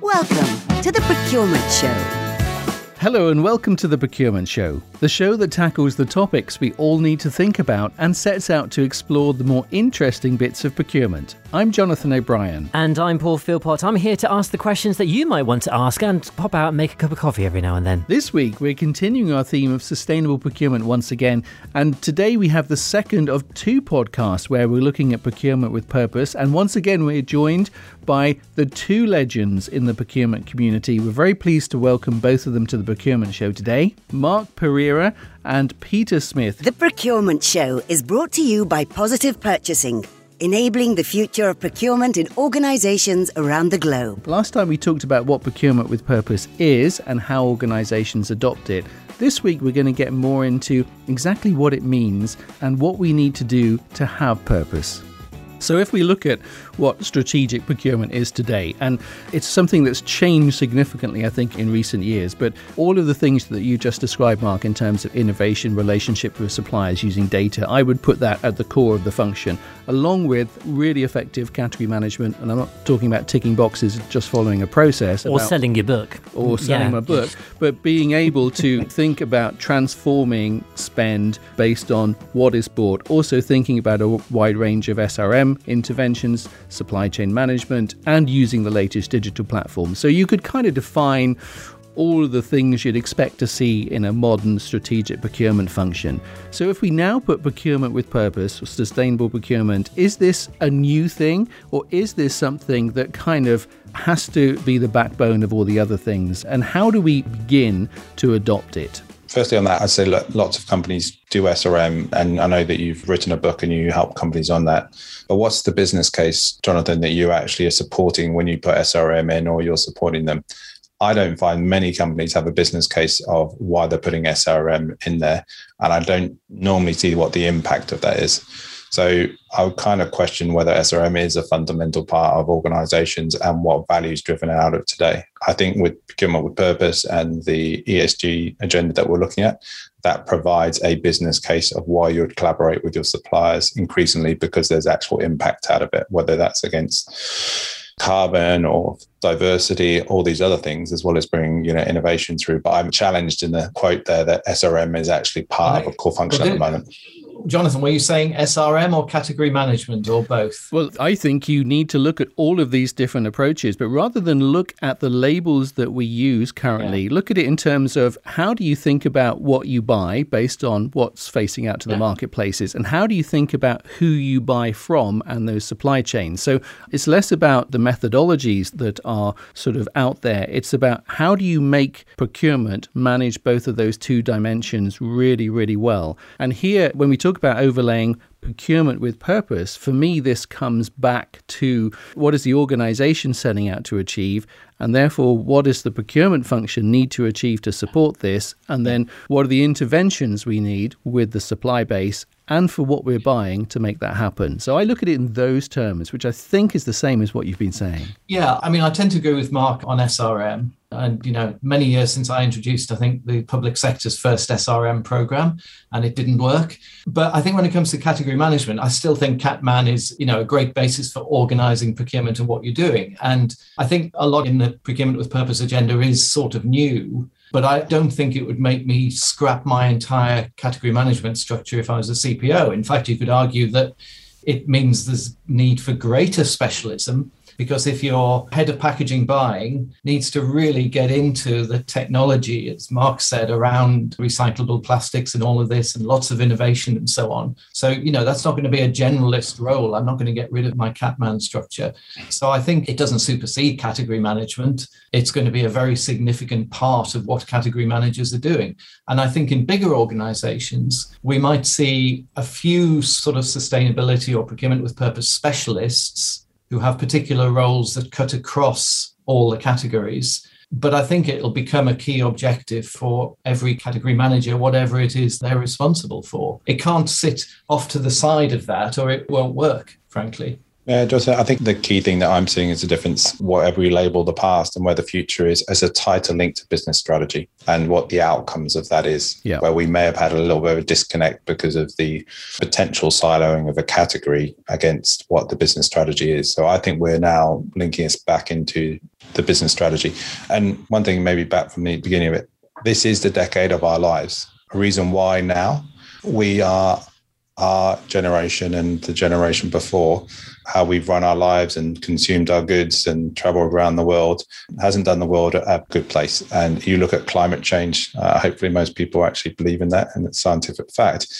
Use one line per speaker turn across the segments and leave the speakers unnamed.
Welcome to the Procurement Show.
Hello, and welcome to the Procurement Show, the show that tackles the topics we all need to think about and sets out to explore the more interesting bits of procurement. I'm Jonathan O'Brien.
And I'm Paul Philpott. I'm here to ask the questions that you might want to ask and pop out and make a cup of coffee every now and then.
This week, we're continuing our theme of sustainable procurement once again, and today we have the second of two podcasts where we're looking at procurement with purpose. And once again, we're joined by the two legends in the procurement community. We're very pleased to welcome both of them to the Procurement Show today Mark Perera and Peter Smith.
The Procurement Show is brought to you by Positive Purchasing enabling the future of procurement in organisations around the globe.
Last time we talked about what procurement with purpose is and how organisations adopt it. This week we're going to get more into exactly what it means and what we need to do to have purpose. So, if we look at what strategic procurement is today, and it's something that's changed significantly, I think, in recent years, but all of the things that you just described, Mark, in terms of innovation, relationship with suppliers using data, I would put that at the core of the function, along with really effective category management. And I'm not talking about ticking boxes, just following a process,
or selling your book,
or selling yeah. my book, but being able to think about transforming spend based on what is bought, also thinking about a wide range of SRM interventions, supply chain management, and using the latest digital platforms. So you could kind of define all of the things you'd expect to see in a modern strategic procurement function. So, if we now put procurement with purpose, sustainable procurement, is this a new thing or is this something that kind of has to be the backbone of all the other things? And how do we begin to adopt it?
Firstly, on that, I'd say lots of companies do SRM, and I know that you've written a book and you help companies on that. But what's the business case, Jonathan, that you actually are supporting when you put SRM in or you're supporting them? I don't find many companies have a business case of why they're putting SRM in there. And I don't normally see what the impact of that is. So I would kind of question whether SRM is a fundamental part of organizations and what value is driven out of today. I think with procurement with purpose and the ESG agenda that we're looking at, that provides a business case of why you would collaborate with your suppliers increasingly because there's actual impact out of it, whether that's against carbon or diversity, all these other things, as well as bringing you know innovation through. But I'm challenged in the quote there that SRM is actually part right. of a core function at the moment.
Jonathan, were you saying SRM or category management or both?
Well, I think you need to look at all of these different approaches, but rather than look at the labels that we use currently, yeah. look at it in terms of how do you think about what you buy based on what's facing out to the yeah. marketplaces, and how do you think about who you buy from and those supply chains. So it's less about the methodologies that are sort of out there, it's about how do you make procurement manage both of those two dimensions really, really well. And here, when we talk talk about overlaying procurement with purpose, for me, this comes back to what is the organization setting out to achieve, and therefore, what does the procurement function need to achieve to support this, and then what are the interventions we need with the supply base and for what we're buying to make that happen. So I look at it in those terms, which I think is the same as what you've been saying.
Yeah, I mean, I tend to agree with Mark on SRM and you know many years since i introduced i think the public sector's first srm program and it didn't work but i think when it comes to category management i still think catman is you know a great basis for organizing procurement and what you're doing and i think a lot in the procurement with purpose agenda is sort of new but I don't think it would make me scrap my entire category management structure if I was a CPO. In fact, you could argue that it means there's need for greater specialism because if your head of packaging buying needs to really get into the technology, as Mark said, around recyclable plastics and all of this and lots of innovation and so on. So, you know, that's not going to be a generalist role. I'm not going to get rid of my Catman structure. So I think it doesn't supersede category management. It's going to be a very significant part of what category managers are doing. And I think in bigger organizations, we might see a few sort of sustainability or procurement with purpose specialists who have particular roles that cut across all the categories. But I think it'll become a key objective for every category manager, whatever it is they're responsible for. It can't sit off to the side of that or it won't work, frankly.
Yeah, just I think the key thing that I'm seeing is the difference, whatever we label the past and where the future is, as a tighter link to business strategy and what the outcomes of that is.
Yeah.
Where we may have had a little bit of a disconnect because of the potential siloing of a category against what the business strategy is. So I think we're now linking us back into the business strategy. And one thing, maybe back from the beginning of it, this is the decade of our lives. A reason why now we are our generation and the generation before, how we've run our lives and consumed our goods and traveled around the world hasn't done the world a good place. And you look at climate change, uh, hopefully, most people actually believe in that and it's scientific fact.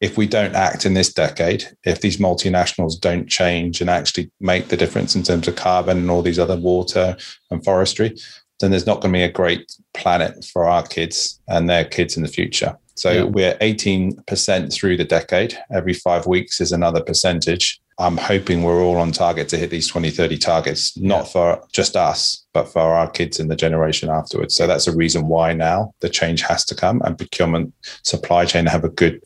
If we don't act in this decade, if these multinationals don't change and actually make the difference in terms of carbon and all these other water and forestry, then there's not going to be a great planet for our kids and their kids in the future. So yeah. we're 18% through the decade. Every five weeks is another percentage. I'm hoping we're all on target to hit these 2030 targets, not yeah. for just us, but for our kids and the generation afterwards. So that's a reason why now the change has to come and procurement supply chain have a good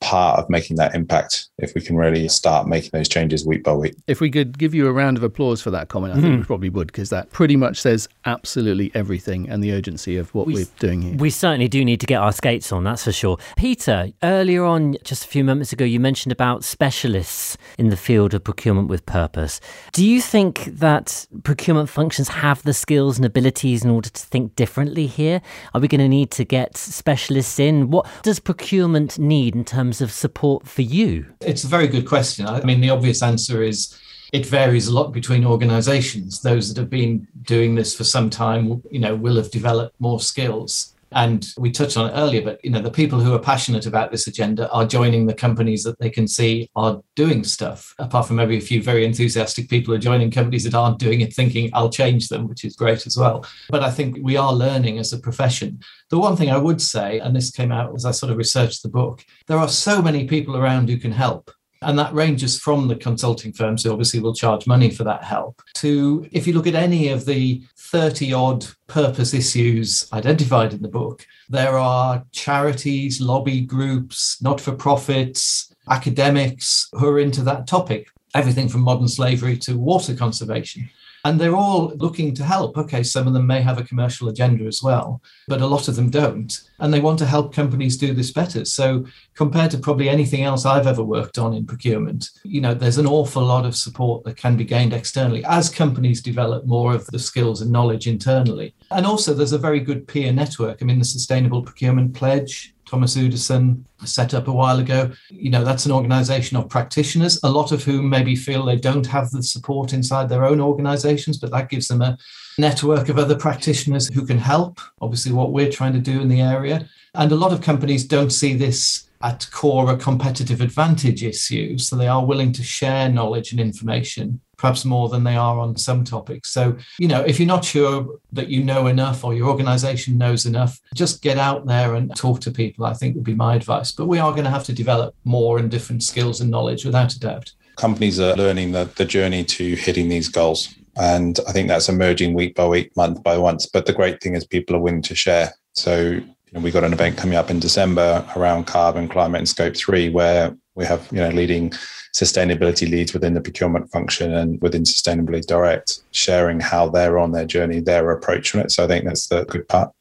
part of making that impact if we can really start making those changes week by week.
If we could give you a round of applause for that comment, I mm-hmm. think we probably would, because that pretty much says absolutely everything and the urgency of what we, are doing here.
We certainly do need to get our skates on, that's for sure. Peter, earlier on, just a few moments ago, you mentioned about specialists in the field of procurement with purpose. Do you think that procurement functions have the skills and abilities in order to think differently here? Are we going to need to get specialists in? What does procurement need in terms of support for you?
It's a very good question. I mean, the obvious answer is it varies a lot between organizations. Those that have been doing this for some time, you know, will have developed more skills. And we touched on it earlier, but you know, the people who are passionate about this agenda are joining the companies that they can see are doing stuff. Apart from maybe a few very enthusiastic people are joining companies that aren't doing it, thinking I'll change them, which is great as well. But I think we are learning as a profession. The one thing I would say, and this came out as I sort of researched the book, there are so many people around who can help. And that ranges from the consulting firms who obviously will charge money for that help to if you look at any of the 30 odd purpose issues identified in the book, there are charities, lobby groups, not for profits, academics who are into that topic. Everything from modern slavery to water conservation. And they're all looking to help. Okay, some of them may have a commercial agenda as well, but a lot of them don't. And they want to help companies do this better. So, compared to probably anything else I've ever worked on in procurement, you know, there's an awful lot of support that can be gained externally as companies develop more of the skills and knowledge internally. And also, there's a very good peer network. I mean, the Sustainable Procurement Pledge Thomas Udesen set up a while ago. You know, that's an organization of practitioners, a lot of whom maybe feel they don't have the support inside their own organizations, but that gives them a network of other practitioners who can help. Obviously, what we're trying to do in the area. And a lot of companies don't see this at core a competitive advantage issue. So they are willing to share knowledge and information perhaps more than they are on some topics. So, you know, if you're not sure that you know enough or your organization knows enough, just get out there and talk to people, I think would be my advice. But we are going to have to develop more and different skills and knowledge without a doubt.
Companies are learning the, the journey to hitting these goals. And I think that's emerging week by week, month by month. But the great thing is people are willing to share. So you know, we got an event coming up in December around carbon, climate, and scope three, where we have you know leading sustainability leads within the procurement function and within Sustainability Direct, sharing how they're on their journey, their approach on it. So I think that's the good part.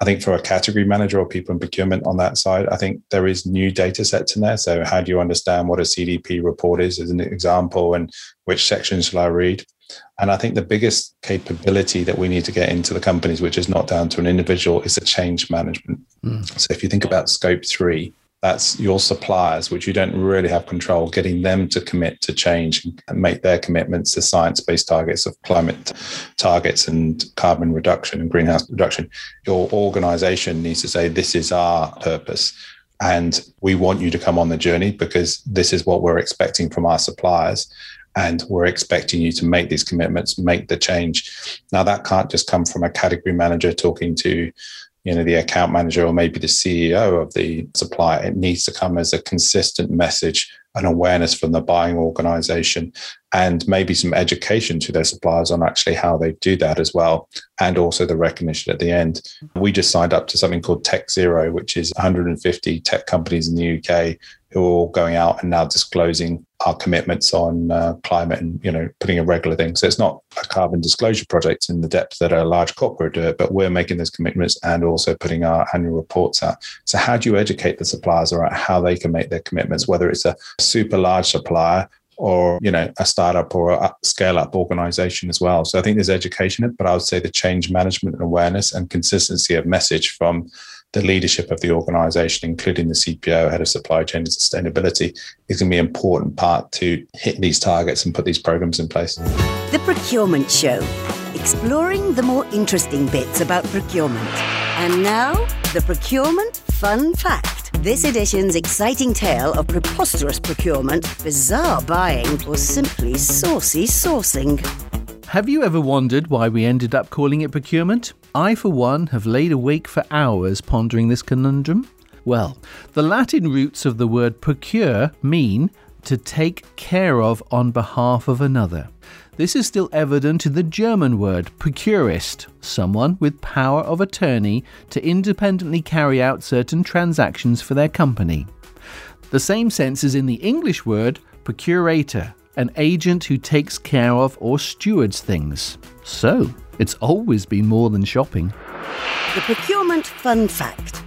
I think for a category manager or people in procurement on that side, I think there is new data sets in there. So how do you understand what a CDP report is as an example and which sections shall I read? And I think the biggest capability that we need to get into the companies, which is not down to an individual, is a change management. Mm. So if you think about scope three, that's your suppliers, which you don't really have control, getting them to commit to change and make their commitments to science based targets of climate targets and carbon reduction and greenhouse reduction. Your organization needs to say, This is our purpose. And we want you to come on the journey because this is what we're expecting from our suppliers. And we're expecting you to make these commitments, make the change. Now, that can't just come from a category manager talking to you know the account manager or maybe the ceo of the supplier it needs to come as a consistent message and awareness from the buying organization and maybe some education to their suppliers on actually how they do that as well and also the recognition at the end. We just signed up to something called tech zero which is 150 tech companies in the uk who are all going out and now disclosing our commitments on uh, climate and you know putting a regular thing. So it's not a carbon disclosure project in the depth that a large corporate do it, but we're making those commitments and also putting our annual reports out. So how do you educate the suppliers around how they can make their commitments, whether it's a super large supplier or you know a startup or a scale up organization as well so i think there's education but i would say the change management and awareness and consistency of message from the leadership of the organization, including the CPO, head of supply chain and sustainability, is going to be an important part to hit these targets and put these programs in place.
The Procurement Show, exploring the more interesting bits about procurement. And now, the Procurement Fun Fact. This edition's exciting tale of preposterous procurement, bizarre buying, or simply saucy sourcing.
Have you ever wondered why we ended up calling it procurement? I, for one, have laid awake for hours pondering this conundrum. Well, the Latin roots of the word procure mean to take care of on behalf of another. This is still evident in the German word Prokurist, someone with power of attorney to independently carry out certain transactions for their company. The same sense is in the English word procurator, an agent who takes care of or stewards things. So, it's always been more than shopping.
The Procurement Fun Fact.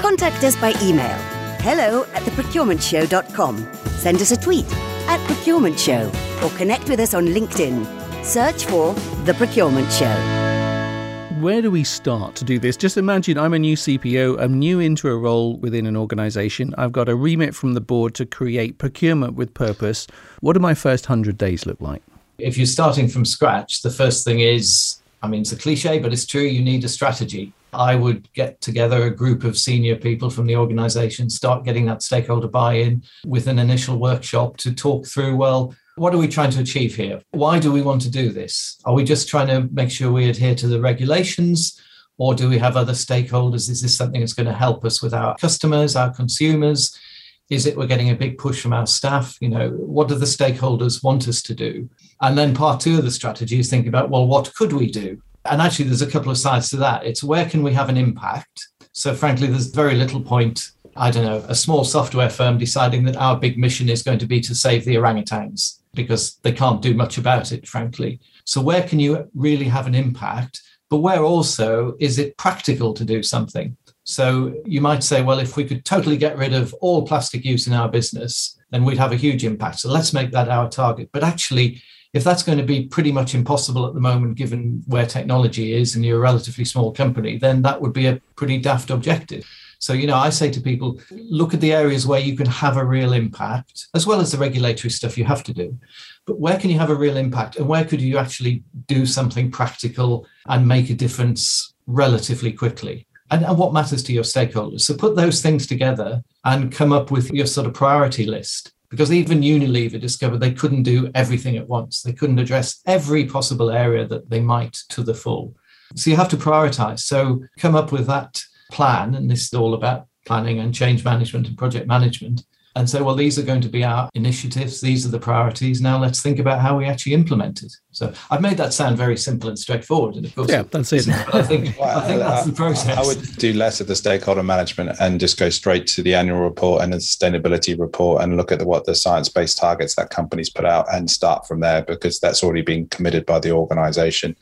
Contact us by email hello at theprocurementshow.com. Send us a tweet at Procurement Show or connect with us on LinkedIn. Search for The Procurement Show
where do we start to do this? Just imagine I'm a new CPO, I'm new into a role within an organization. I've got a remit from the board to create procurement with purpose. What do my first 100 days look like?
If you're starting from scratch, the first thing is I mean, it's a cliche, but it's true. You need a strategy. I would get together a group of senior people from the organization, start getting that stakeholder buy in with an initial workshop to talk through, well, what are we trying to achieve here? Why do we want to do this? Are we just trying to make sure we adhere to the regulations? Or do we have other stakeholders? Is this something that's going to help us with our customers, our consumers? Is it we're getting a big push from our staff? You know, what do the stakeholders want us to do? And then part two of the strategy is thinking about, well, what could we do? And actually, there's a couple of sides to that. It's where can we have an impact? So, frankly, there's very little point I don't know, a small software firm deciding that our big mission is going to be to save the orangutans because they can't do much about it, frankly. So, where can you really have an impact? But where also is it practical to do something? So, you might say, well, if we could totally get rid of all plastic use in our business, then we'd have a huge impact. So, let's make that our target. But actually, if that's going to be pretty much impossible at the moment, given where technology is and you're a relatively small company, then that would be a pretty daft objective. So, you know, I say to people, look at the areas where you can have a real impact, as well as the regulatory stuff you have to do. But where can you have a real impact and where could you actually do something practical and make a difference relatively quickly? And, and what matters to your stakeholders? So put those things together and come up with your sort of priority list because even Unilever discovered they couldn't do everything at once. They couldn't address every possible area that they might to the full. So you have to prioritize. So come up with that plan, and this is all about planning and change management and project management, and say, well, these are going to be our initiatives, these are the priorities. Now let's think about how we actually implement it. So I've made that sound very simple and straightforward. And of course,
yeah, that's it.
I think, well, I think that's the process.
I would do less of the stakeholder management and just go straight to the annual report and the sustainability report and look at the, what the science based targets that companies put out and start from there because that's already been committed by the organization.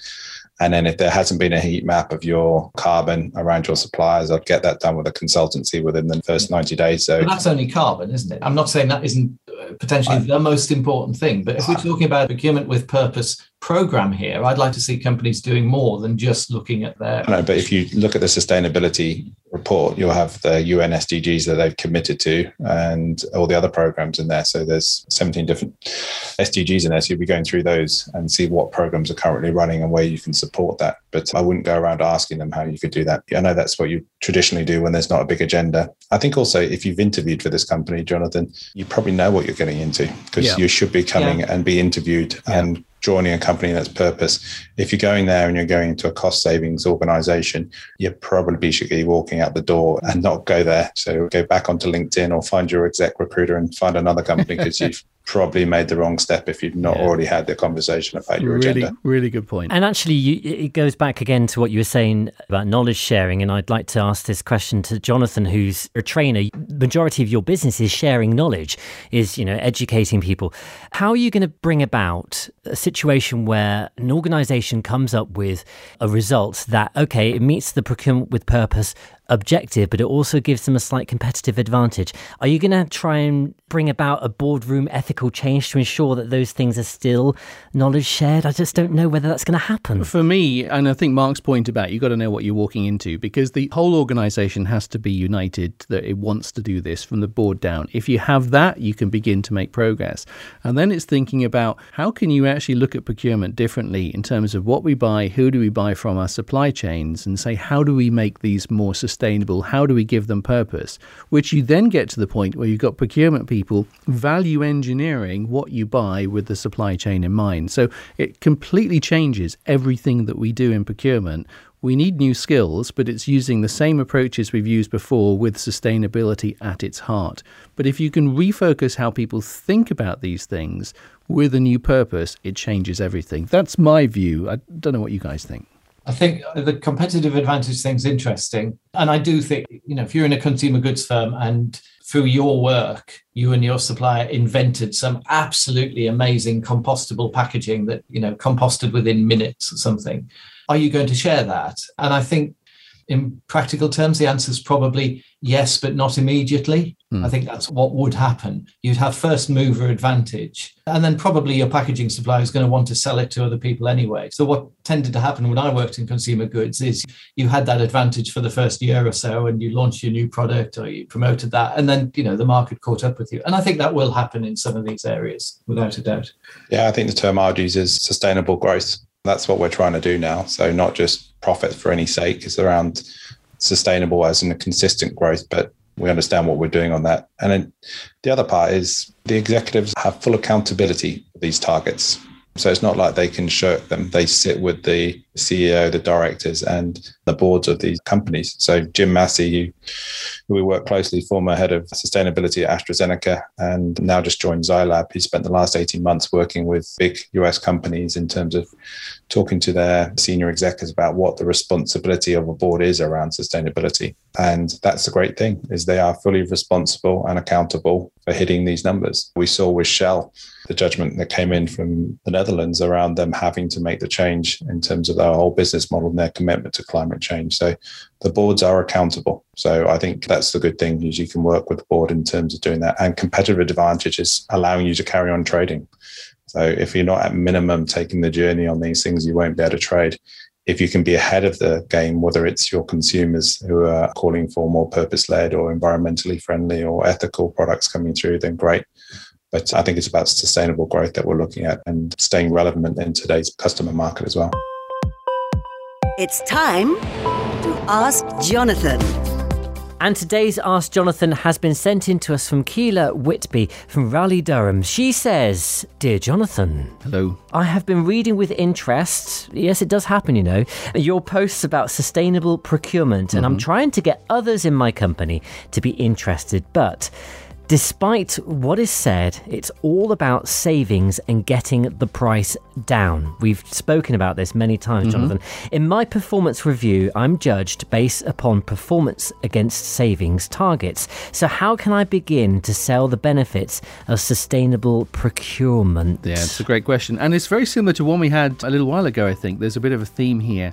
And then if there hasn't been a heat map of your carbon around your suppliers, I'd get that done with a consultancy within the first 90 days. So
that's only carbon, isn't it? I'm not saying that isn't uh, potentially I, the most important thing, but if we're talking about procurement with purpose program here, I'd like to see companies doing more than just looking at their.
No, but if you look at the sustainability report, you'll have the UN SDGs that they've committed to and all the other programs in there. So there's 17 different SDGs in there. So you'll be going through those and see what programs are currently running and where you can support that. But I wouldn't go around asking them how you could do that. I know that's what you traditionally do when there's not a big agenda. I think also if you've interviewed for this company, Jonathan, you probably know what you're getting into because yeah. you should be coming yeah. and be interviewed yeah. and joining a company that's purpose. If you're going there and you're going into a cost savings organization, you probably should be walking out the door and not go there. So go back onto LinkedIn or find your exec recruiter and find another company because you've probably made the wrong step if you've not yeah. already had the conversation about your
really,
agenda.
Really good point.
And actually, you, it goes back again to what you were saying about knowledge sharing. And I'd like to ask this question to Jonathan, who's a trainer. Majority of your business is sharing knowledge, is you know educating people. How are you going to bring about a situation where an organisation comes up with a result that okay, it meets the procurement with purpose objective, but it also gives them a slight competitive advantage. Are you going to try and bring about a boardroom ethical change to ensure that those things are still knowledge shared? I just don't know whether that's going to happen.
For me, and I think Mark's point about you've got to know what you're walking into because the whole organization has to be united that it wants to do this from the board down. If you have that, you can begin to make progress. And then it's thinking about how can you actually look at procurement differently in terms of what we buy, who do we buy from our supply chains, and say, how do we make these more sustainable? Sustainable? How do we give them purpose? Which you then get to the point where you've got procurement people value engineering what you buy with the supply chain in mind. So it completely changes everything that we do in procurement. We need new skills, but it's using the same approaches we've used before with sustainability at its heart. But if you can refocus how people think about these things with a new purpose, it changes everything. That's my view. I don't know what you guys think.
I think the competitive advantage thing's interesting. And I do think, you know, if you're in a consumer goods firm and through your work, you and your supplier invented some absolutely amazing compostable packaging that, you know, composted within minutes or something, are you going to share that? And I think in practical terms, the answer is probably yes, but not immediately. Mm. I think that's what would happen. You'd have first mover advantage, and then probably your packaging supplier is going to want to sell it to other people anyway. So, what tended to happen when I worked in consumer goods is you had that advantage for the first year or so, and you launched your new product or you promoted that, and then you know the market caught up with you. And I think that will happen in some of these areas, without a doubt.
Yeah, I think the term I'd use is sustainable growth. That's what we're trying to do now. So, not just profit for any sake, is around sustainable as in a consistent growth, but we understand what we're doing on that. And then the other part is the executives have full accountability for these targets. So it's not like they can shirk them. They sit with the CEO, the directors, and the boards of these companies. So Jim Massey, who, we work closely, former head of sustainability at AstraZeneca, and now just joined Zai He spent the last 18 months working with big US companies in terms of talking to their senior executives about what the responsibility of a board is around sustainability. And that's the great thing is they are fully responsible and accountable for hitting these numbers. We saw with Shell the judgment that came in from the Netherlands around them having to make the change in terms of their whole business model and their commitment to climate change. So the boards are accountable. So I think that's the good thing is you can work with the board in terms of doing that. And competitive advantage is allowing you to carry on trading. So if you're not at minimum taking the journey on these things, you won't be able to trade. If you can be ahead of the game, whether it's your consumers who are calling for more purpose led or environmentally friendly or ethical products coming through, then great. But I think it's about sustainable growth that we're looking at and staying relevant in today's customer market as well.
It's time to ask Jonathan.
And today's Ask Jonathan has been sent in to us from Keela Whitby from Raleigh, Durham. She says, Dear Jonathan.
Hello.
I have been reading with interest, yes, it does happen, you know, your posts about sustainable procurement, mm-hmm. and I'm mm-hmm. trying to get others in my company to be interested, but Despite what is said, it's all about savings and getting the price down. We've spoken about this many times, mm-hmm. Jonathan. In my performance review, I'm judged based upon performance against savings targets. So, how can I begin to sell the benefits of sustainable procurement?
Yeah, it's a great question. And it's very similar to one we had a little while ago, I think. There's a bit of a theme here.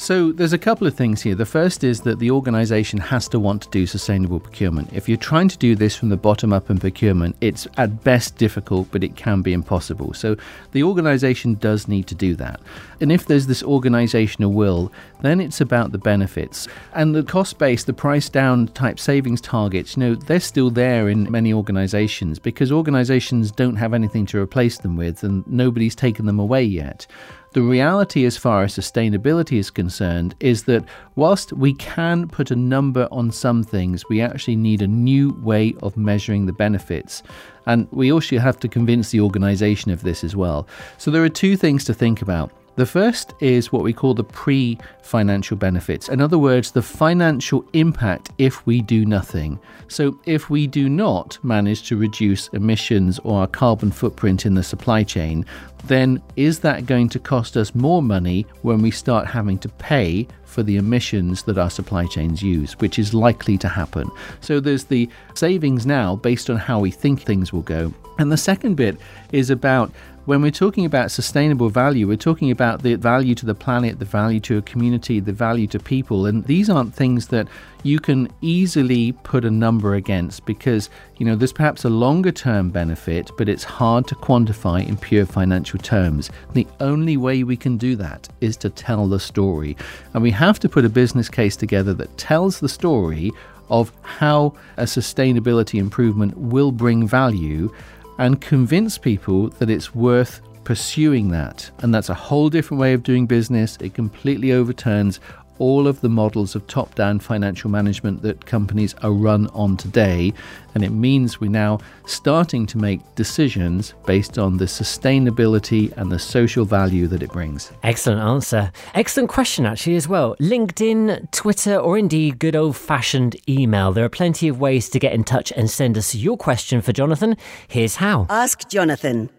So there's a couple of things here. The first is that the organization has to want to do sustainable procurement. If you're trying to do this from the bottom up in procurement, it's at best difficult, but it can be impossible. So the organization does need to do that. And if there's this organizational will, then it's about the benefits. And the cost base, the price down type savings targets, you know, they're still there in many organizations because organizations don't have anything to replace them with and nobody's taken them away yet. The reality, as far as sustainability is concerned, is that whilst we can put a number on some things, we actually need a new way of measuring the benefits. And we also have to convince the organization of this as well. So there are two things to think about. The first is what we call the pre financial benefits. In other words, the financial impact if we do nothing. So, if we do not manage to reduce emissions or our carbon footprint in the supply chain, then is that going to cost us more money when we start having to pay for the emissions that our supply chains use, which is likely to happen? So, there's the savings now based on how we think things will go. And the second bit is about when we're talking about sustainable value, we're talking about the value to the planet, the value to a community, the value to people. And these aren't things that you can easily put a number against because, you know, there's perhaps a longer term benefit, but it's hard to quantify in pure financial terms. The only way we can do that is to tell the story. And we have to put a business case together that tells the story of how a sustainability improvement will bring value and convince people that it's worth pursuing that. And that's a whole different way of doing business. It completely overturns all of the models of top down financial management that companies are run on today. And it means we're now starting to make decisions based on the sustainability and the social value that it brings.
Excellent answer. Excellent question, actually, as well. LinkedIn, Twitter, or indeed good old fashioned email. There are plenty of ways to get in touch and send us your question for Jonathan. Here's how
Ask Jonathan.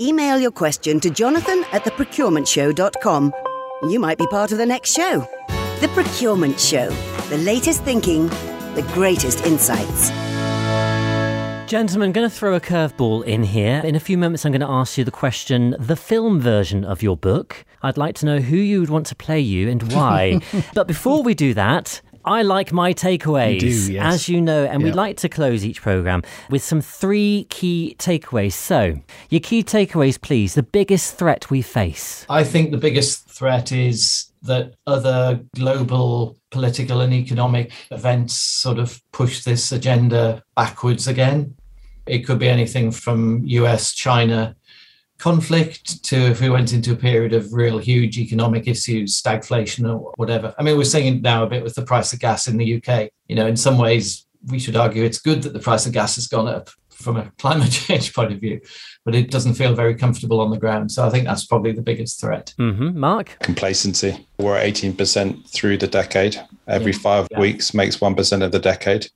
Email your question to jonathan at theprocurementshow.com. You might be part of the next show. The Procurement Show. The latest thinking, the greatest insights.
Gentlemen, I'm going to throw a curveball in here. In a few moments, I'm going to ask you the question the film version of your book. I'd like to know who you would want to play you and why. but before we do that, I like my takeaways,
do, yes.
as you know, and
Yeah.
we'd like to close each program with some three key takeaways. So, your key takeaways, please. The biggest threat we face.
I think the biggest threat is that other global political and economic events sort of push this agenda backwards again. It could be anything from US China conflict to if we went into a period of real huge economic issues, stagflation or whatever. I mean, we're seeing it now a bit with the price of gas in the UK. You know, in some ways, we should argue it's good that the price of gas has gone up from a climate change point of view, but it doesn't feel very comfortable on the ground. So I think that's probably the biggest threat.
hmm Mark?
Complacency. We're at 18% through the decade. Every
Yeah.
five
Yeah.
weeks makes 1% of the decade.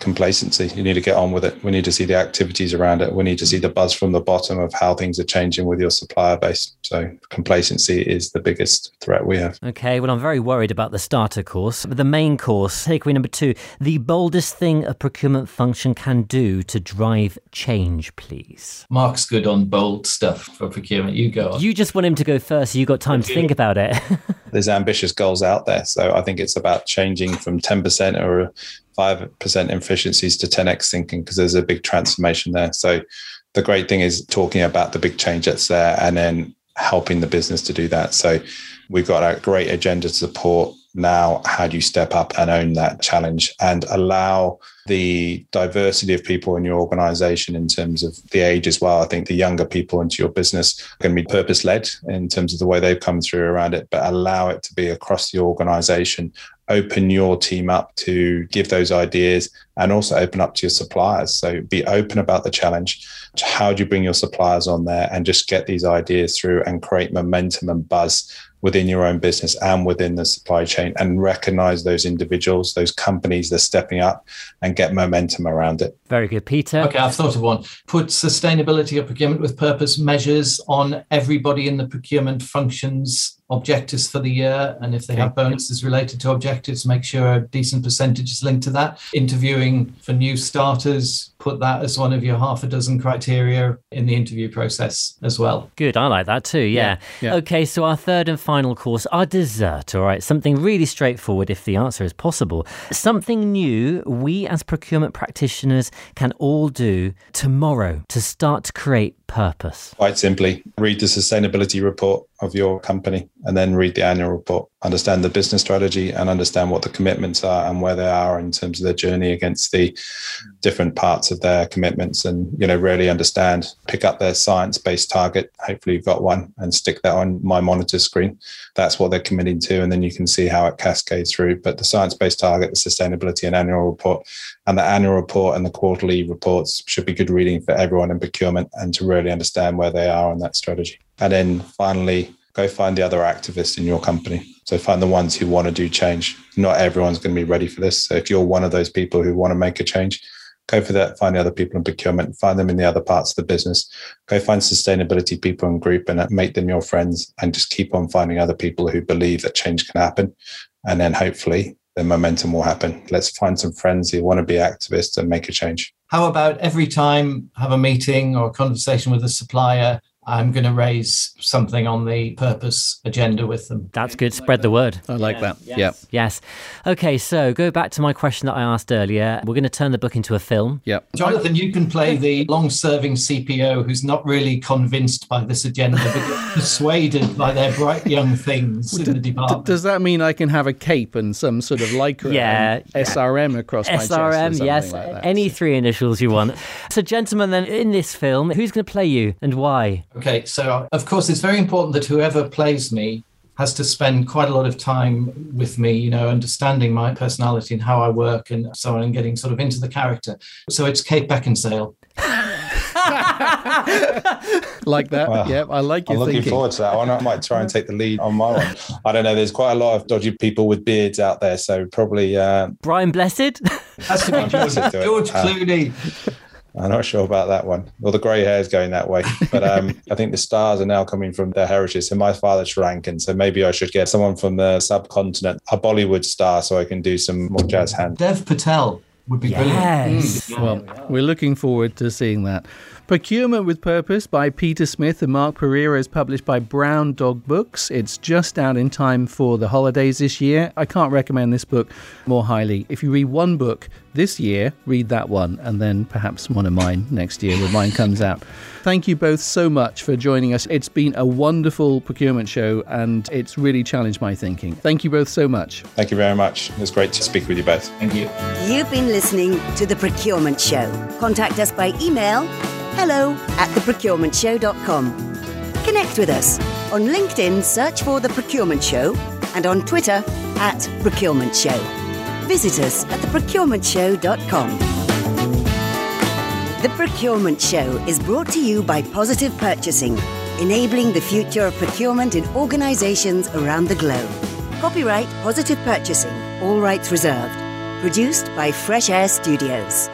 Complacency. You need to get on with it. We need to see the activities around it. We need to see the buzz from the bottom of how things are changing with your supplier base. So, complacency is the biggest threat we have.
Okay, well, I'm very worried about the starter course. But the main course, takeaway number two the boldest thing a procurement function can do to drive change, please.
Mark's good on bold stuff for procurement. You go on.
You just want him to go first, so you got time to think about it.
There's ambitious goals out there. So, I think it's about changing from 10% or 5% efficiencies to 10x thinking because there's a big transformation there. So, the great thing is talking about the big change that's there and then helping the business to do that. So, we've got a great agenda to support. Now, how do you step up and own that challenge and allow the diversity of people in your organization in terms of the age as well? I think the younger people into your business are going to be purpose led in terms of the way they've come through around it, but allow it to be across the organization. Open your team up to give those ideas and also open up to your suppliers. So be open about the challenge. How do you bring your suppliers on there and just get these ideas through and create momentum and buzz within your own business and within the supply chain and recognize those individuals, those companies that are stepping up and get momentum around it.
very good, Peter.
Okay, I've thought of one. Put sustainability or procurement with purpose measures on everybody in the procurement functions objectives for the year. And if they have bonuses related to objectives, make sure a decent percentage is linked to that. Interviewing for new starters, put that as one of your half a dozen criteria in the interview process as well.
Good, I like that too, yeah.
Yeah, yeah.
Okay, so our third and final course, our dessert, all right? Something really straightforward if the answer is possible. Something new we as procurement practitioners can all do tomorrow to start to create purpose.
Quite simply, read the sustainability report of your company and then read the annual report. Understand the business strategy and understand what the commitments are and where they are in terms of their journey against the different parts of their commitments and you know really understand pick up their science-based target hopefully you've got one and stick that on my monitor screen that's what they're committing to and then you can see how it cascades through but the science-based target the sustainability and annual report and the annual report and the quarterly reports should be good reading for everyone in procurement and to really understand where they are on that strategy and then finally go find the other activists in your company. So find the ones who want to do change. Not everyone's going to be ready for this. So if you're one of those people who want to make a change, go for that. Find the other people in procurement, find them in the other parts of the business. Go find sustainability people in group and make them your friends and just keep on finding other people who believe that change can happen. And then hopefully momentum will happen. Let's find some friends who want to be activists and make a change.
How about every time have a meeting or a conversation with a supplier I'm going to raise something on the purpose agenda with them.
That's good. Spread the word.
I like that. Yes. Yeah.
Yes. Okay, so go back to my question that I asked earlier. We're going to turn the book into a film.
Yep.
Jonathan, you can play the long serving CPO who's not really convinced by this agenda, but persuaded by their bright young things well, in the department.
Does that mean I can have a cape and some sort of lycra
yeah,
SRM across
SRM,
my chest? SRM,
yes.
Like
any three initials you want. so, gentlemen, then in this film, who's going to play you and why?
Okay, so of course, it's very important that whoever plays me has to spend quite a lot of time with me, you know, understanding my personality and how I work and so on, and getting sort of into the character. So it's Kate Beckinsale.
like that. Wow. Yeah, I like your
I'm looking
thinking.
forward to that one. I might try and take the lead on my one. I don't know. There's quite a lot of dodgy people with beards out there, so probably uh,
Brian Blessed.
Has to be George, George uh, Clooney.
I'm not sure about that one. Well, the grey hair is going that way. But um, I think the stars are now coming from their heritage. So my father's Sri Lankan. So maybe I should get someone from the subcontinent, a Bollywood star, so I can do some more jazz hands.
Dev Patel would be yes.
brilliant. Mm.
Well, we're looking forward to seeing that. Procurement with Purpose by Peter Smith and Mark Perera is published by Brown Dog Books. It's just out in time for the holidays this year. I can't recommend this book more highly. If you read one book this year, read that one, and then perhaps one of mine next year when mine comes out. Thank you both so much for joining us. It's been a wonderful procurement show and it's really challenged my thinking. Thank you both so much.
Thank you very much. It was great to speak with you both.
Thank you.
You've been listening to The Procurement Show. Contact us by email hello at theprocurementshow.com. Connect with us. On LinkedIn, search for The Procurement Show and on Twitter at Procurement Show. Visit us at theprocurementshow.com. The Procurement Show is brought to you by Positive Purchasing, enabling the future of procurement in organizations around the globe. Copyright Positive Purchasing, all rights reserved. Produced by Fresh Air Studios.